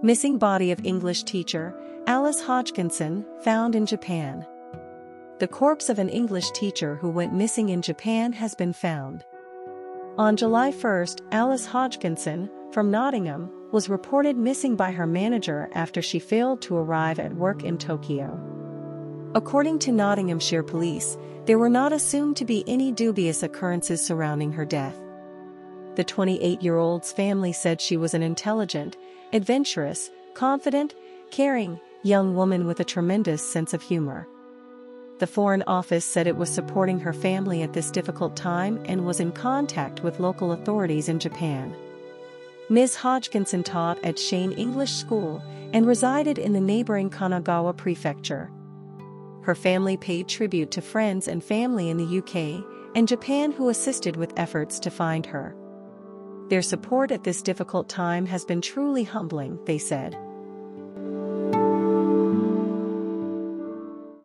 Missing body of English teacher, Alice Hodgkinson, found in Japan. The corpse of an English teacher who went missing in Japan has been found. On July 1, Alice Hodgkinson, from Nottingham, was reported missing by her manager after she failed to arrive at work in Tokyo. According to Nottinghamshire police, there were not assumed to be any dubious occurrences surrounding her death. The 28 year old's family said she was an intelligent, adventurous, confident, caring, young woman with a tremendous sense of humor. The Foreign Office said it was supporting her family at this difficult time and was in contact with local authorities in Japan. Ms. Hodgkinson taught at Shane English School and resided in the neighboring Kanagawa Prefecture. Her family paid tribute to friends and family in the UK and Japan who assisted with efforts to find her. Their support at this difficult time has been truly humbling, they said.